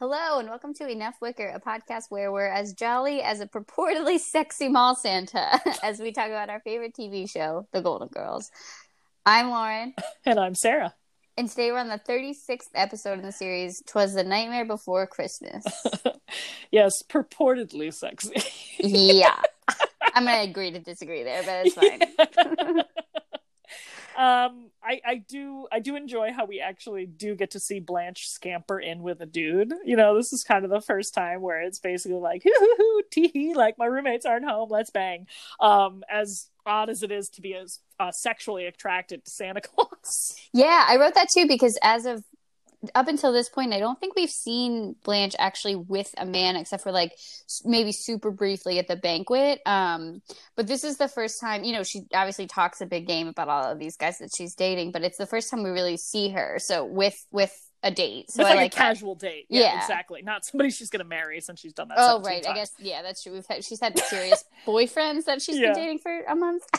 Hello and welcome to Enough Wicker, a podcast where we're as jolly as a purportedly sexy mall Santa as we talk about our favorite TV show, The Golden Girls. I'm Lauren. And I'm Sarah. And today we're on the 36th episode in the series, Twas the Nightmare Before Christmas. yes, purportedly sexy. yeah. I'm going to agree to disagree there, but it's fine. Um I, I do I do enjoy how we actually do get to see Blanche scamper in with a dude. You know, this is kind of the first time where it's basically like hoo hoo hoo tee like my roommates aren't home, let's bang. Um, as odd as it is to be as uh, sexually attracted to Santa Claus. Yeah, I wrote that too because as of up until this point, I don't think we've seen Blanche actually with a man, except for like maybe super briefly at the banquet. Um, but this is the first time, you know, she obviously talks a big game about all of these guys that she's dating, but it's the first time we really see her. So with with a date, so it's like, like a casual that. date. Yeah, yeah, exactly. Not somebody she's gonna marry since she's done that. Oh, right. Times. I guess yeah, that's true. We've had she's had serious boyfriends that she's yeah. been dating for a month.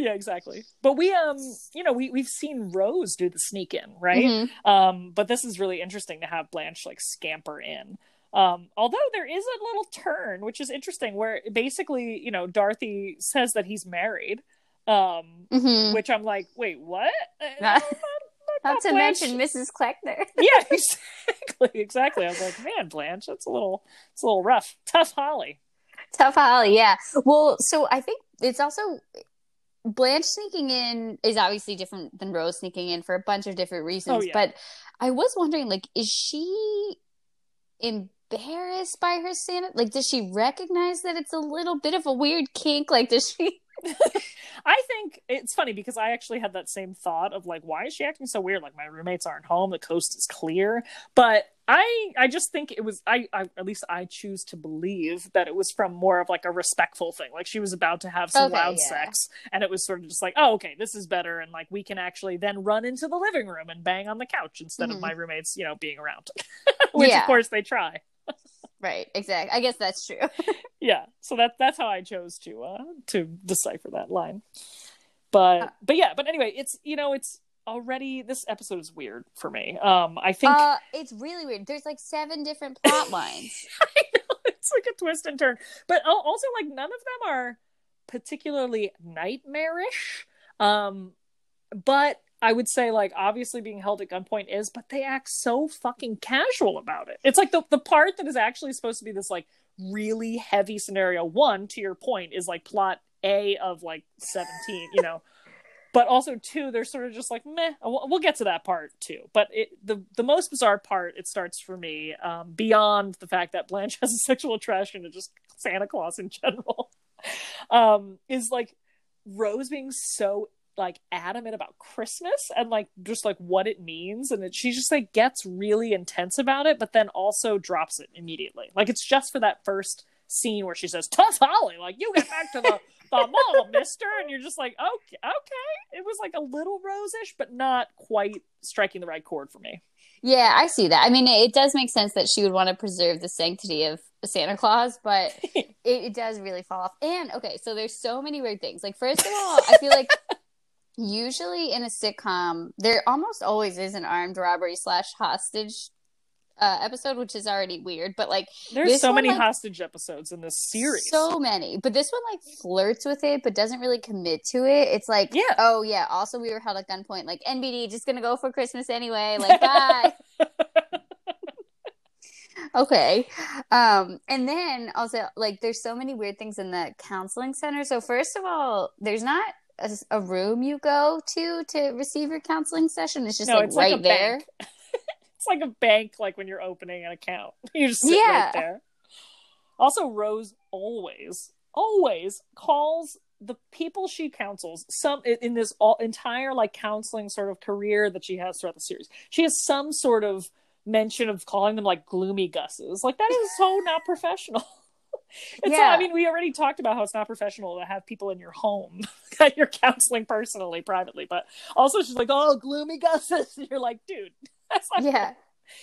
yeah exactly. But we um you know we we've seen rose do the sneak in right? Mm-hmm. um but this is really interesting to have blanche like scamper in. Um although there is a little turn which is interesting where basically you know dorothy says that he's married um mm-hmm. which i'm like wait what? Not, not to Blanche. mention mrs kleckner. Yeah exactly exactly. I was like man blanche that's a little it's a little rough. Tough holly. Tough holly yeah. Well so i think it's also Blanche sneaking in is obviously different than Rose sneaking in for a bunch of different reasons. Oh, yeah. But I was wondering, like, is she embarrassed by her Santa? Like, does she recognize that it's a little bit of a weird kink? Like, does she? I think it's funny because I actually had that same thought of like, why is she acting so weird? Like my roommates aren't home, the coast is clear. But I I just think it was I, I at least I choose to believe that it was from more of like a respectful thing. Like she was about to have some okay, loud yeah. sex and it was sort of just like, oh okay, this is better and like we can actually then run into the living room and bang on the couch instead mm-hmm. of my roommates, you know, being around. Which yeah. of course they try. Right, exactly. I guess that's true. yeah. So that that's how I chose to uh to decipher that line. But uh, but yeah, but anyway, it's you know, it's already this episode is weird for me. Um I think uh, it's really weird. There's like seven different plot lines. I know. It's like a twist and turn. But also like none of them are particularly nightmarish. Um but I would say like obviously being held at gunpoint is, but they act so fucking casual about it. It's like the the part that is actually supposed to be this like really heavy scenario. One, to your point, is like plot A of like seventeen, you know. but also two, they're sort of just like meh. We'll, we'll, get to that part too. But it, the the most bizarre part it starts for me um, beyond the fact that Blanche has a sexual attraction to just Santa Claus in general um, is like Rose being so like adamant about Christmas and like just like what it means and it, she just like gets really intense about it but then also drops it immediately. Like it's just for that first scene where she says, "Tough Holly, like you get back to the the mall, mister." And you're just like, "Okay, okay." It was like a little rosish but not quite striking the right chord for me. Yeah, I see that. I mean, it, it does make sense that she would want to preserve the sanctity of Santa Claus, but it, it, does really fall off. And okay, so there's so many weird things. Like, first of all, I feel like usually in a sitcom, there almost always is an armed robbery slash hostage uh, episode, which is already weird. But like, there's so one, many like, hostage episodes in this series. So many, but this one like flirts with it, but doesn't really commit to it. It's like, yeah, oh yeah. Also, we were held at gunpoint. Like NBD, just gonna go for Christmas anyway. Like, bye. okay um and then also like there's so many weird things in the counseling center so first of all there's not a, a, room you go to to receive your counseling session. It's just no, like it's right like there. it's like a bank, like when you're opening an account. You just sit yeah. right there. Also, Rose always, always calls the people she counsels some in this all entire like counseling sort of career that she has throughout the series. She has some sort of mention of calling them like gloomy gusses. Like that is so not professional. It's yeah. Not, I mean, we already talked about how it's not professional to have people in your home that you're counseling personally, privately, but also she's like, "Oh, gloomy gusses," and you're like, "Dude, that's not." Yeah.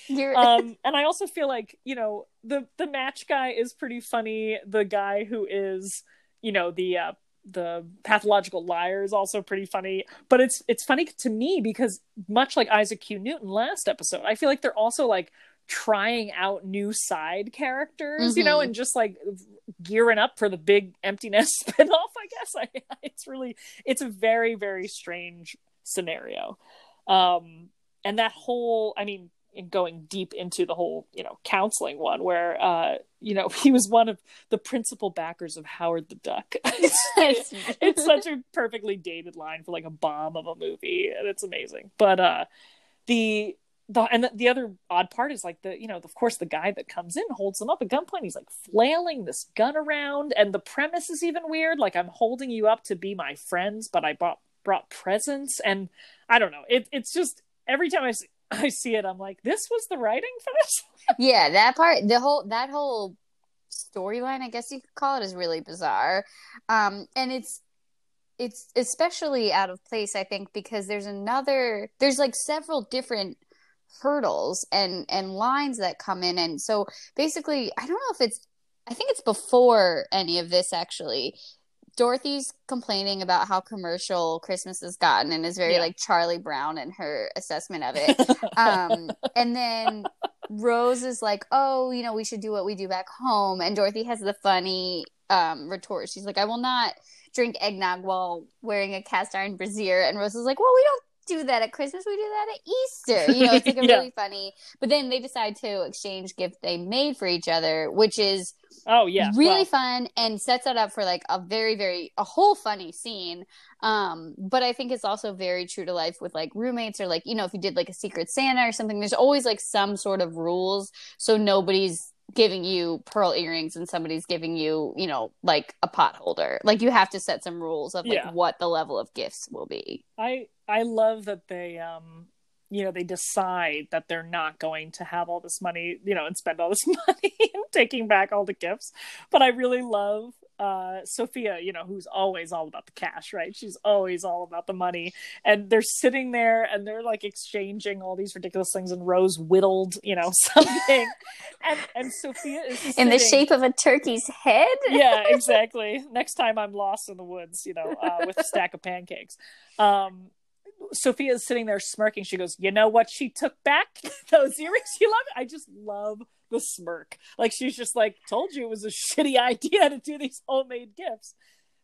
You're... um, and I also feel like you know the the match guy is pretty funny. The guy who is you know the uh, the pathological liar is also pretty funny. But it's it's funny to me because much like Isaac Q Newton last episode, I feel like they're also like trying out new side characters, mm-hmm. you know, Mm-hmm. and just like gearing up for the big Empty Nest spinoff, I guess. I, it's really, it's a very, very strange scenario. Um, and that whole, I mean, in going deep into the whole, you know, counseling one where, uh, you know, he was one of the principal backers of Howard the Duck. it's, it's such a perfectly dated line for like a bomb of a movie, and it's amazing. But uh, the the and the, the, other odd part is like the you know of course the guy that comes in holds them up at gunpoint. He's like flailing this gun around and the premise is even weird. Like i'm holding you up to be my friends but i brought brought presents and i don't know. It, it's just every time i see, i see it i'm like this was the writing for this? Yeah that part the whole that whole storyline i guess you could call it is really bizarre. Um and it's it's especially out of place i think because there's another there's like several different hurdles and and lines that come in. And so basically i don't know if it's i think it's before any of this actually. Dorothy's complaining about how commercial christmas has gotten and is very yeah. like charlie brown in her assessment of it. Um and then rose is like oh you know we should do what we do back home. And dorothy has the funny um retort. She's like i will not drink eggnog while wearing a cast iron brazier and rose is like well we don't do that at Christmas. We do that at Easter. You know, it's like a yeah. really funny. But then they decide to exchange gifts they made for each other, which is oh yeah, really fun and sets it up for like a very very a whole funny scene. Um, but I think it's also very true to life with like roommates or like you know if you did like a Secret Santa or something. There's always like some sort of rules so nobody's giving you pearl earrings and somebody's giving you, you know, like a pot holder. Like you have to set some rules of like Yeah. what the level of gifts will be. I I love that they um you know they decide that they're not going to have all this money you know and spend all this money and taking back all the gifts but i really love uh sophia you know who's always all about the cash right she's always all about the money and they're sitting there and they're like exchanging all these ridiculous things and rose whittled you know something and and sophia is In the shape of a turkey's head? yeah, exactly. Next time I'm lost in the woods, you know, uh, with a stack of pancakes. Um, is sitting there smirking. She goes, "You know what? She took back those earrings. You love it. I just love the smirk. Like she's just like, told you it was a shitty idea to do these homemade gifts.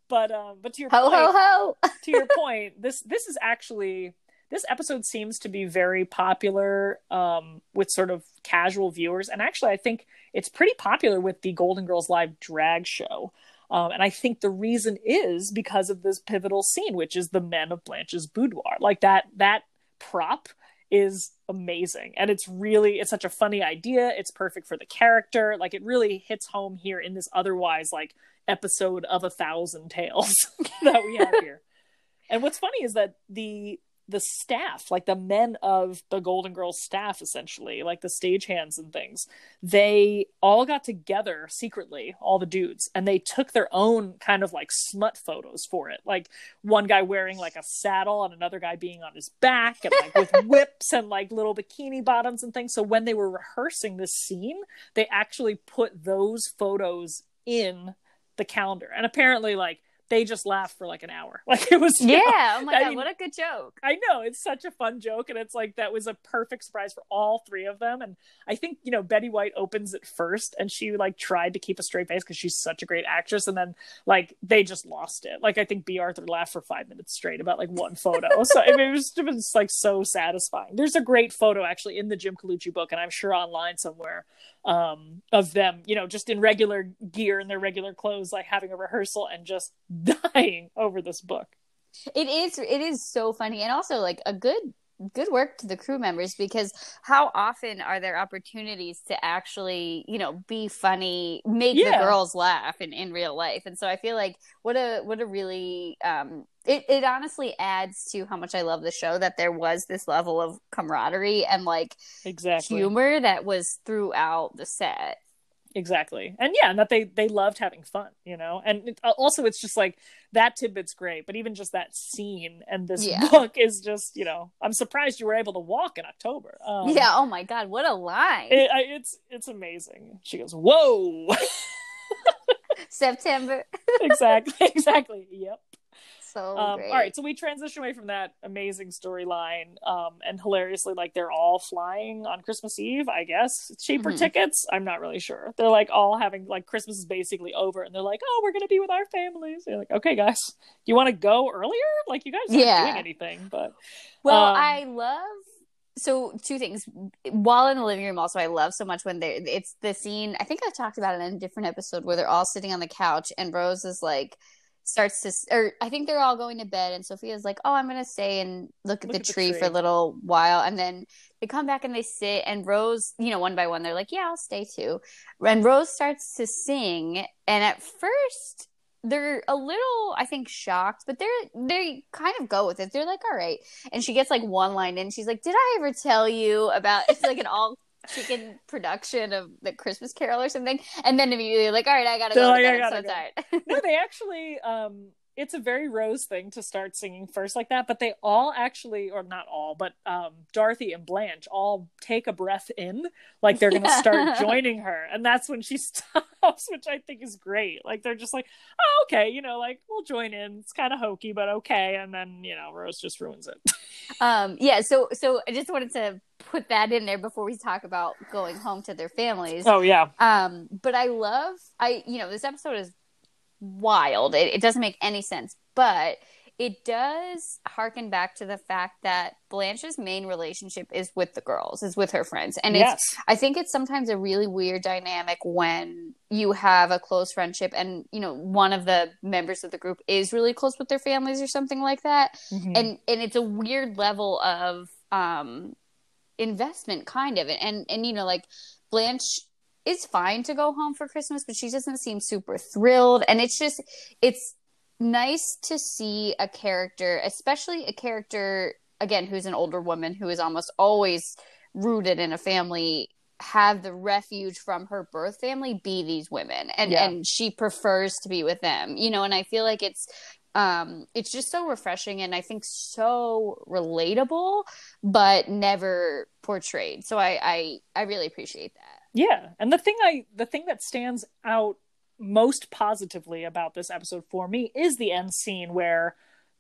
But um, but to your Ho point, ho ho. to your point, this this is actually this episode seems to be very popular um, with sort of casual viewers, and actually, I think it's pretty popular with the Golden Girls live drag show. Um, and I think the reason is because of this pivotal scene, which is the men of Blanche's boudoir. Like that that prop is amazing, and it's really it's such a funny idea. It's perfect for the character. Like it really hits home here in this otherwise like episode of a thousand tales that we have here. And what's funny is that the the staff, like the men of the Golden Girls staff, essentially, like the stagehands and things, they all got together secretly, all the dudes, and they took their own kind of like smut photos for it. Like one guy wearing like a saddle and another guy being on his back and like with whips and like little bikini bottoms and things. So when they were rehearsing this scene, they actually put those photos in the calendar. And apparently, like, they just laughed for like an hour. Like it was know, Yeah. Oh my I god, mean- what a good joke. I know it's such a fun joke, and it's like that was a perfect surprise for all three of them. And I think you know Betty White opens it first, and she like tried to keep a straight face because she's such a great actress, and then like they just lost it. Like I think Bea Arthur laughed for five minutes straight about like one photo. so I mean, it was it was like so satisfying. There's a great photo actually in the Jim Colucci book, and I'm sure online somewhere um of them you know just in regular gear and their regular clothes like having a rehearsal and just dying over this book It is it is so funny and also like a good good work to the crew members because how often are there opportunities to actually, you know, be funny, make Yeah. the girls laugh in, in real life. And so I feel like what a what a really um it, it honestly adds to how much I love the show that there was this level of camaraderie and like exactly humor that was throughout the set. Exactly and yeah and that they they loved having fun you know and it, also it's just like that tidbit's great but even just that scene and this Yeah. book is just you know i'm surprised you were able to walk in october um, yeah, oh my god, what a line. it, I, it's it's amazing she goes whoa September. exactly exactly yep So um, all right, so we transition away from that amazing storyline, um, and hilariously, like they're all flying on Christmas Eve. I guess cheaper Mhm. tickets. I'm not really sure. They're like all having like Christmas is basically over, and they're like, "Oh, we're gonna be with our families." You're like, "Okay, guys, you want to go earlier? Like you guys aren't Yeah. doing anything." But Well, Um, I love so two things. While in the living room, also I love so much when they it's the scene. I think I talked about it in a different episode where they're all sitting on the couch and Rose is like starts to or I think they're all going to bed and Sophia's like, "Oh, I'm to stay and look at, Look the, at the tree for a little while." And then they come back and they sit and Rose, you know, one by one they're like, "Yeah, I'll stay too." And Rose starts to sing and at first they're a little i think shocked but they're they kind of go with it they're like all right and she gets like one line in she's like did i ever tell you about it's like an all chicken production of the christmas carol or something and then immediately like all right i gotta They're go like, "I i'm gotta so go." tired no, they actually um it's a very Rose thing to start singing first like that, but they all actually, or not all, but um, Dorothy and Blanche all take a breath in, like they're going to Yeah. start joining her, and that's when she stops, which I think is great. Like they're just like, oh, okay, you know, like we'll join in. It's kind of hokey, but okay, and then you know, Rose just ruins it. um yeah so so i just wanted to put that in there before we talk about going home to their families oh yeah, Um, but I love I you know this episode is wild. It, it doesn't make any sense, but it does harken back to the fact that Blanche's main relationship is with the girls, is with her friends, and yes, it's I think it's sometimes a really weird dynamic when you have a close friendship and you know one of the members of the group is really close with their families or something like that. Mhm. and and it's a weird level of um investment kind of. And and you know like blanche is fine to go home for christmas but she doesn't seem super thrilled. And it's just it's nice to see a character especially a character again who's an older woman who is almost always rooted in a family have the refuge from her birth family be these women. And Yeah. and she prefers to be with them you know and i feel like it's um it's just so refreshing and i think so relatable but never portrayed. So i i i really appreciate that Yeah, and the thing I the thing that stands out most positively about this episode for me is the end scene where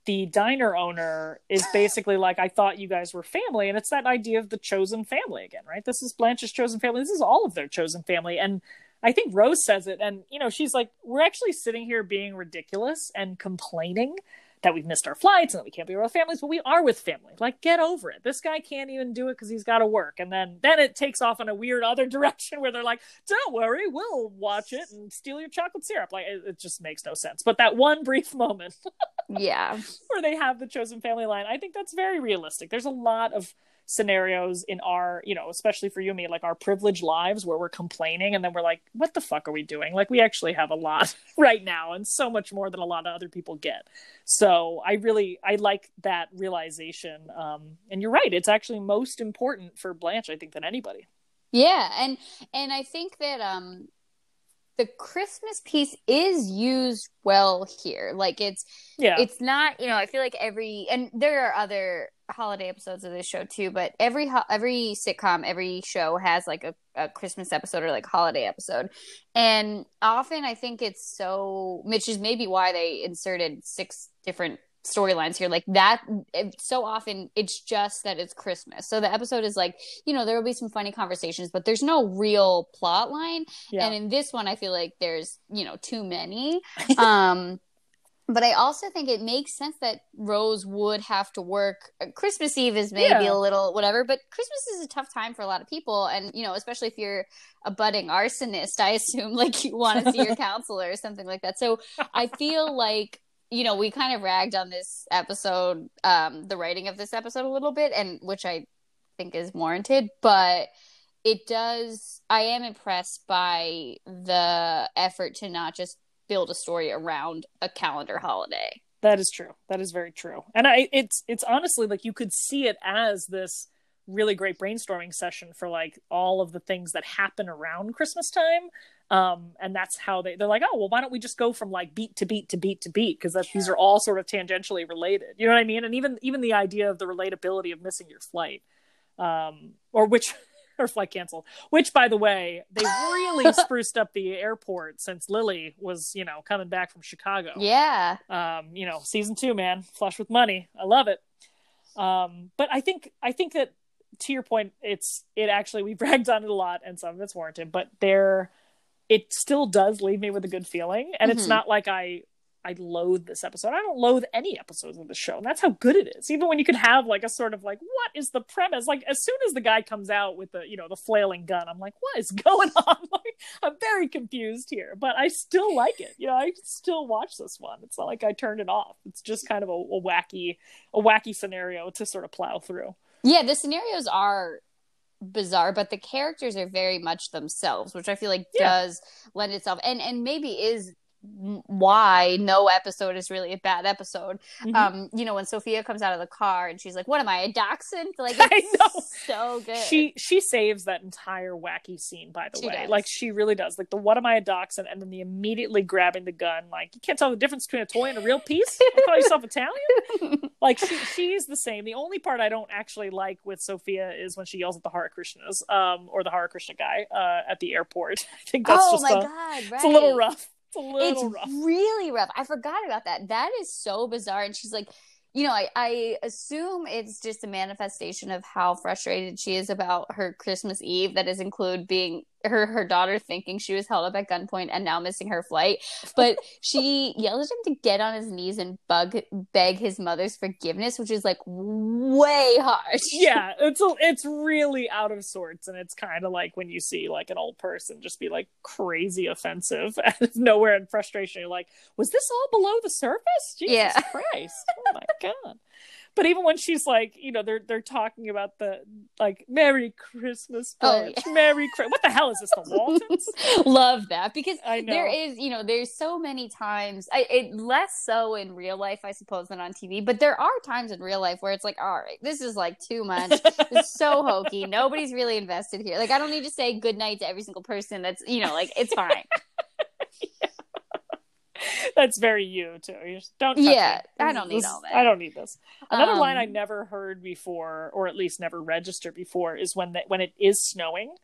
the diner owner is basically like I thought you guys were family and it's that idea of the chosen family again, right? This is Blanche's chosen family. This is all of their chosen family and I think Rose says it and you know she's like we're actually sitting here being ridiculous and complaining that we've missed our flights and that we can't be with our families, but we are with family. Like, get over it. This guy can't even do it because he's got to work. And then, then it takes off in a weird other direction where they're like, "Don't worry, we'll watch it and steal your chocolate syrup." Like, it, it just makes no sense. But that one brief moment yeah where they have the chosen family line, I think that's very realistic. There's a lot of scenarios in our, you know, especially for you and me, like our privileged lives where we're complaining and then we're like, what the fuck are we doing? Like, we actually have a lot right now and so much more than a lot of other people get. So I really, I like that realization. Um, and you're right. It's actually most important for Blanche, I think, than anybody. yeah and and i think that um the christmas piece is used well here like it's Yeah. it's not you know i feel like every and there are other holiday episodes of this show too but every ho- every sitcom every show has like a, a christmas episode or like holiday episode and often i think it's so which is maybe why they inserted six different storylines here. Like that it, so often it's just that it's christmas. So the episode is like you know there will be some funny conversations but there's no real plot line. Yeah. and in this one i feel like there's you know too many. Um but i also think it makes sense that rose would have to work. Uh, christmas eve is maybe Yeah. a little whatever but christmas is a tough time for a lot of people. And you know especially if you're a budding arsonist i assume like you want to see your counselor or something like that. So i feel like you know we kind of ragged on this episode um the writing of this episode a little bit and which i think is warranted but it does i am impressed by the effort to not just build a story around a calendar holiday That is true. That is very true. And I it's it's honestly like you could see it as this really great brainstorming session for like all of the things that happen around Christmas time. Um, and that's how they they're like, oh well, why don't we just go from like beat to beat to beat to beat because these are all sort of tangentially related. You know what I mean? And even even the idea of the relatability of missing your flight, um, or which her flight canceled. Which, by the way, they really spruced up the airport since Lily was, you know, coming back from Chicago. Yeah. Um, you know, season two, man, flush with money. I love it. Um, but I think I think that to your point, it's it actually we've ragged on it a lot, and some of it's warranted, but there, it still does leave me with a good feeling, and mm-hmm. it's not like I I loathe this episode. I don't loathe any episodes of the show. And that's how good it is. Even when you can have like a sort of like, what is the premise? Like as soon as the guy comes out with the, you know, the flailing gun, I'm like, what is going on? Like, I'm very confused here, but I still like it. You know, I still watch this one. It's not like I turned it off. It's just kind of a, a wacky, a wacky scenario to sort of plow through. Yeah, the scenarios are bizarre but the characters are very much themselves which i feel like yeah. does lend itself and and maybe is why no episode is really a bad episode. Mm-hmm. Um, you know, when Sophia comes out of the car and she's like, "What am I, a dachshund?" Like, I know. so good. She she saves that entire wacky scene. By the she way, does. like she really does. Like the "What am I, a dachshund?" and then the immediately grabbing the gun. Like you can't tell the difference between a toy and a real piece. You call yourself Italian? like she she's the same. The only part I don't actually like with Sophia is when she yells at the Hare Krishnas, um, or the Hare Krishna guy uh, at the airport. I think that's oh just my a, god, right. it's a little rough. It's, it's rough. really rough. I forgot about that. That is so bizarre. And she's like, you know, I, I assume it's just a manifestation of how frustrated she is about her Christmas Eve that is include being her her daughter thinking she was held up at gunpoint and now missing her flight. But she yells at him to get on his knees and bug beg his mother's forgiveness, which is like way harsh. Yeah, it's a, it's really out of sorts, and it's kind of like when you see like an old person just be like crazy offensive out of nowhere in frustration. You're like, was this all below the surface? Jesus yeah. Christ! Oh my god but even when she's like, you know, they're they're talking about the like Merry Christmas, oh, yeah. Merry Christmas. What the hell is this? The Waltons? Love that because there is, you know, there's so many times. I, it less so in real life, I suppose, than on TV. But there are times in real life where it's like, all right, this is like too much. it's so hokey. Nobody's really invested here. Like, I don't need to say good night to every single person. That's you know, like it's fine. That's very you too. You just, don't. yeah, me. I don't need all that. I don't need this. Another um, line I never heard before, or at least never registered before, is when that when it is snowing.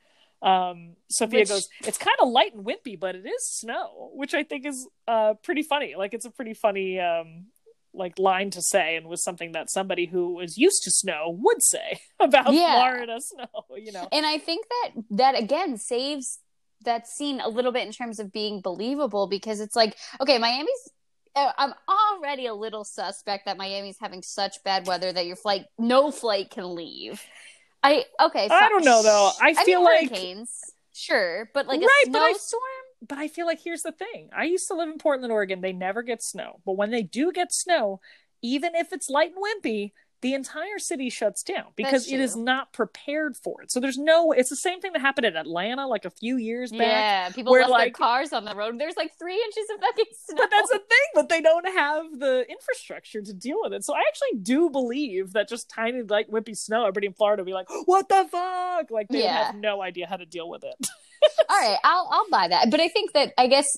Um, Sophia which... goes, "It's kind of light and wimpy, but it is snow," which I think is uh pretty funny. Like it's a pretty funny um like line to say and was something that somebody who is used to snow would say about yeah. Florida snow, you know. And I think that that again saves that scene a little bit in terms of being believable because it's like okay miami's uh, i'm already a little suspect that miami's having such bad weather that your flight no flight can leave. I okay i don't know though. i, I feel like hurricanes sure but like right, a snowstorm? But, but I feel like here's the thing. I used to live in portland oregon. They never get snow. But when they do get snow even if it's light and wimpy the entire city shuts down because it is not prepared for it. So there's no. It's the same thing that happened in Atlanta like a few years back. Yeah, people where, left like, their cars on the road. There's like three inches of fucking snow. But that's the thing. But they don't have the infrastructure to deal with it. So I actually do believe that just tiny like wimpy snow, everybody in Florida would be like, "What the fuck?" Like they yeah. have no idea how to deal with it. All right, I'll I'll buy that. But I think that I guess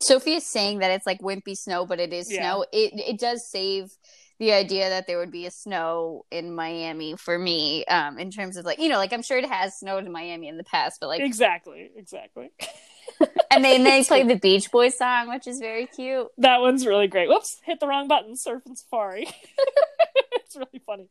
Sophia's saying that it's like wimpy snow, but it is yeah. snow. It it does save the idea that there would be a snow in Miami for me, um, in terms of like, you know, like I'm sure it has snowed in Miami in the past, but like exactly, exactly. and they and they play the Beach Boys song, which is very cute. That one's really great. Whoops, hit the wrong button. Surfing Safari. it's really funny.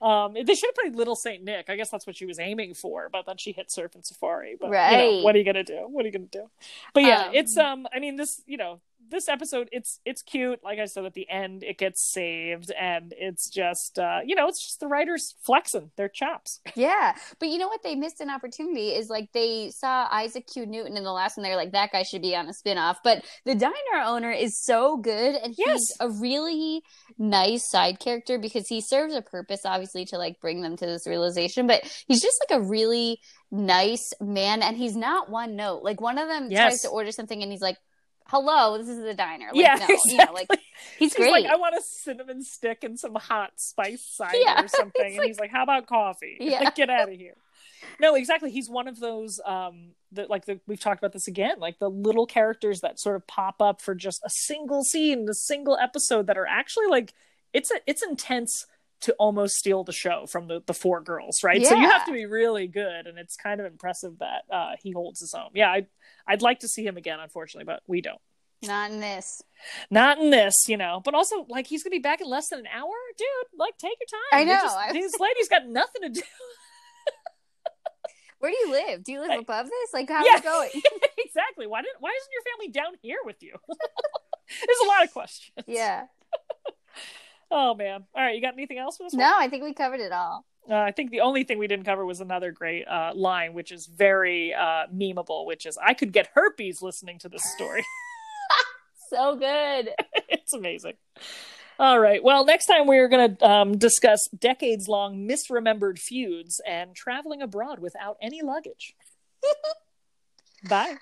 Um, they should have played Little Saint Nick. I guess that's what she was aiming for, but then she hit Surfing Safari. But right. you know, what are you gonna do? What are you gonna do? But yeah, um, it's um. I mean, this you know this episode it's it's cute. Like i said at the end it gets saved and it's just uh you know it's just the writers flexing their chops. Yeah. But you know what? They missed an opportunity is like they saw isaac q newton in the last one. They're like that guy should be on a spin-off. But the diner owner is so good and he's yes. a really nice side character because he serves a purpose obviously to like bring them to this realization. But he's just like a really nice man and he's not one note. Like one of them yes. tries to order something and he's like hello, this is the diner. Like, yeah, no, exactly. you know, like he's, he's great. Like, I want a cinnamon stick and some hot spice cider yeah, or something. And like, he's like, how about coffee? Yeah. Like, get out of here. No, exactly. He's one of those um that like the we've talked about this again, like the little characters that sort of pop up for just a single scene, a single episode that are actually like it's a it's intense to almost steal the show from the, the four girls, right? So you have to be really good, and it's kind of impressive that uh, he holds his own. Yeah, I, I'd like to see him again, unfortunately, but we don't. Not in this. Not in this, you know. But also, like, he's gonna be back in less than an hour, dude. Like, take your time. I know. just- I- this lady's got nothing to do. Where do you live? Do you live I- above this? Like, how's Yeah. it going? exactly. Why didn't? Why isn't your family down here with you? There's a lot of questions. yeah. Oh man. All right. You got anything else for this one? No, I think we covered it all. Uh, I think the only thing we didn't cover was another great uh, line, which is very uh, memeable, which is I could get herpes listening to this story. So good. it's amazing. All right. Well, next time we're going to um, discuss decades long misremembered feuds and traveling abroad without any luggage. Bye.